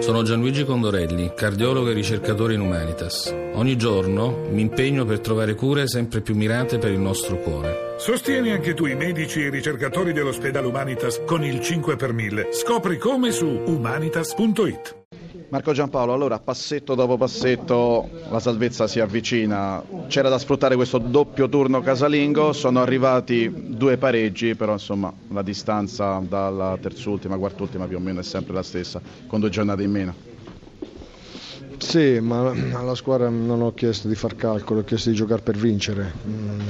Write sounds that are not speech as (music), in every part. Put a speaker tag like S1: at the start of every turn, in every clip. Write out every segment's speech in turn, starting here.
S1: Sono Gianluigi Condorelli, cardiologo e ricercatore in Humanitas. Ogni giorno mi impegno per trovare cure sempre più mirate per il nostro cuore.
S2: Sostieni anche tu i medici e i ricercatori dell'ospedale Humanitas con il 5 per 1000. Scopri come su humanitas.it.
S3: Marco Giampaolo, allora passetto dopo passetto la salvezza si avvicina, c'era da sfruttare questo doppio turno casalingo, sono arrivati due pareggi, però insomma la distanza dalla terzultima, quartultima più o meno è sempre la stessa, con due giornate in meno.
S4: Sì, ma alla squadra non ho chiesto di far calcolo, ho chiesto di giocare per vincere. Mm,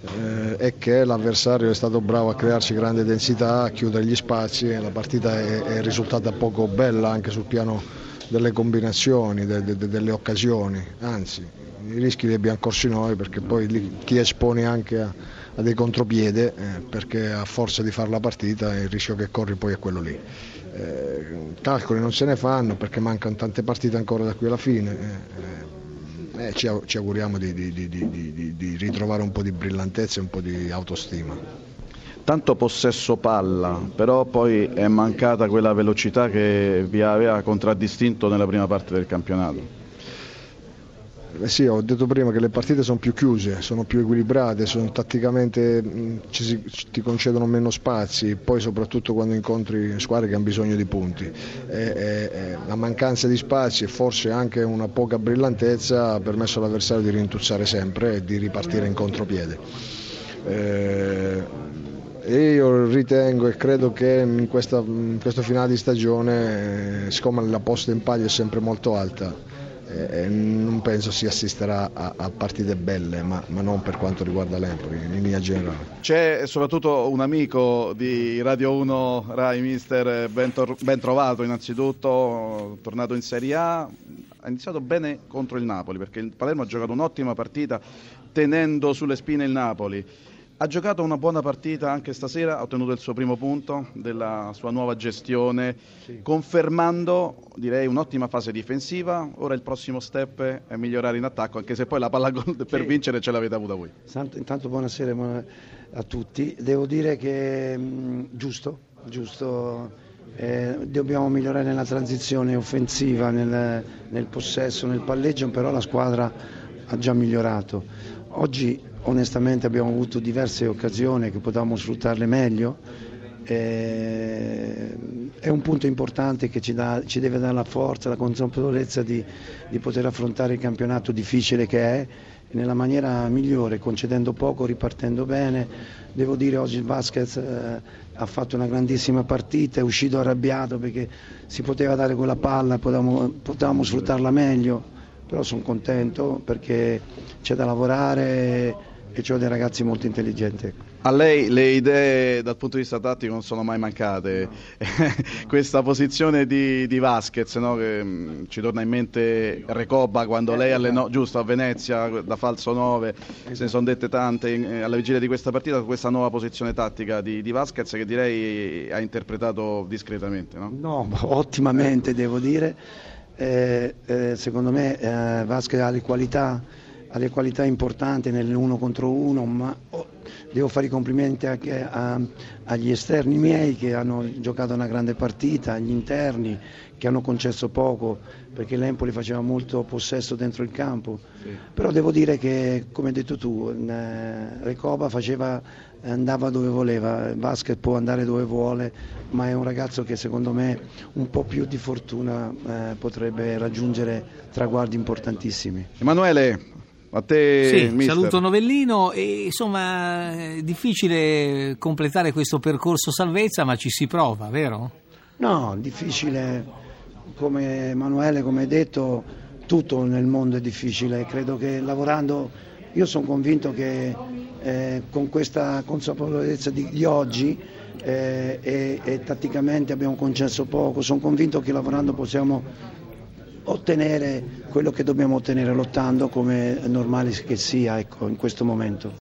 S4: eh, è che l'avversario è stato bravo a crearci grande densità, a chiudere gli spazi e la partita è, è risultata poco bella anche sul piano delle combinazioni, de, de, de, delle occasioni, anzi i rischi li abbiamo corsi noi perché poi lì, chi espone anche a, a dei contropiede eh, perché a forza di fare la partita il rischio che corri poi è quello lì. Eh, calcoli non se ne fanno perché mancano tante partite ancora da qui alla fine. Eh, eh ci, ci, auguriamo di, di, di, di ritrovare un po' di brillantezza e un po' di autostima
S3: tanto possesso palla, però poi è mancata quella velocità che vi aveva contraddistinto nella prima parte del campionato.
S4: Eh sì, ho detto prima che le partite sono più chiuse, sono più equilibrate, sono tatticamente mh, ci, ti concedono meno spazi, poi soprattutto quando incontri squadre che hanno bisogno di punti. E, e, la mancanza di spazi e forse anche una poca brillantezza ha permesso all'avversario di rintuzzare sempre e di ripartire in contropiede. Eh, e io ritengo e credo che in, questa, in questo finale di stagione, eh, siccome la posta in palio è sempre molto alta, eh, non penso si assisterà a, a partite belle, ma, ma, non per quanto riguarda l'Empoli, in linea generale.
S3: C'è soprattutto un amico di Radio 1 Rai Mister, ben, tor- ben trovato innanzitutto, tornato in Serie A, ha iniziato bene contro il Napoli perché il Palermo ha giocato un'ottima partita tenendo sulle spine il Napoli. Ha giocato una buona partita anche stasera, ha ottenuto il suo primo punto della sua nuova gestione, sì. confermando direi un'ottima fase difensiva. Ora il prossimo step è migliorare in attacco, anche se poi la palla gol per vincere ce l'avete avuta voi.
S5: Intanto buonasera a tutti. Devo dire che mh, mm, giusto, giusto. Eh, dobbiamo migliorare nella transizione offensiva, nel, nel possesso, nel palleggio, però la squadra ha già migliorato. Oggi onestamente abbiamo avuto diverse occasioni che potevamo sfruttarle meglio. Eh, è un punto importante che ci, dà, ci, deve dare la forza, la consapevolezza di, di, poter affrontare il campionato difficile che è nella maniera migliore, concedendo poco, ripartendo bene. Devo dire oggi il basket eh, ha fatto una grandissima partita, è uscito arrabbiato perché si poteva dare quella palla, potevamo, potevamo sfruttarla meglio però sono contento perché c'è da lavorare e ho dei ragazzi molto intelligenti.
S3: A lei le idee dal punto di vista tattico non sono mai mancate. (laughs) Questa posizione di, di Vasquez, no? che mh, mm, ci torna in mente Recoba quando lei allenò giusto a Venezia da falso 9, se ne sono dette tante in, alla vigilia di questa partita, questa nuova posizione tattica di, di Vasquez che direi ha interpretato discretamente. No,
S5: no ottimamente devo dire. Eh, eh, secondo me eh, Vasquez ha le qualità ha le qualità importanti nell'uno contro uno, ma devo fare i complimenti anche a, agli esterni miei che hanno giocato una grande partita, agli interni che hanno concesso poco perché l'Empoli faceva molto possesso dentro il campo. Sì. Però devo dire che, come hai detto tu, eh, Recoba faceva, andava dove voleva, il basket può andare dove vuole, ma è un ragazzo che secondo me un po' più di fortuna eh, potrebbe raggiungere traguardi importantissimi.
S3: Emanuele, a te,
S6: sì, saluto Novellino. E insomma è difficile completare questo percorso salvezza, ma ci si prova, vero?
S5: No, difficile, come Emanuele, come hai detto, tutto nel mondo è difficile, credo che lavorando, io sono convinto che eh, con questa consapevolezza di, di oggi eh, e, e tatticamente abbiamo concesso poco, sono convinto che lavorando possiamo ottenere quello che dobbiamo ottenere lottando come è normale che sia ecco, in questo momento.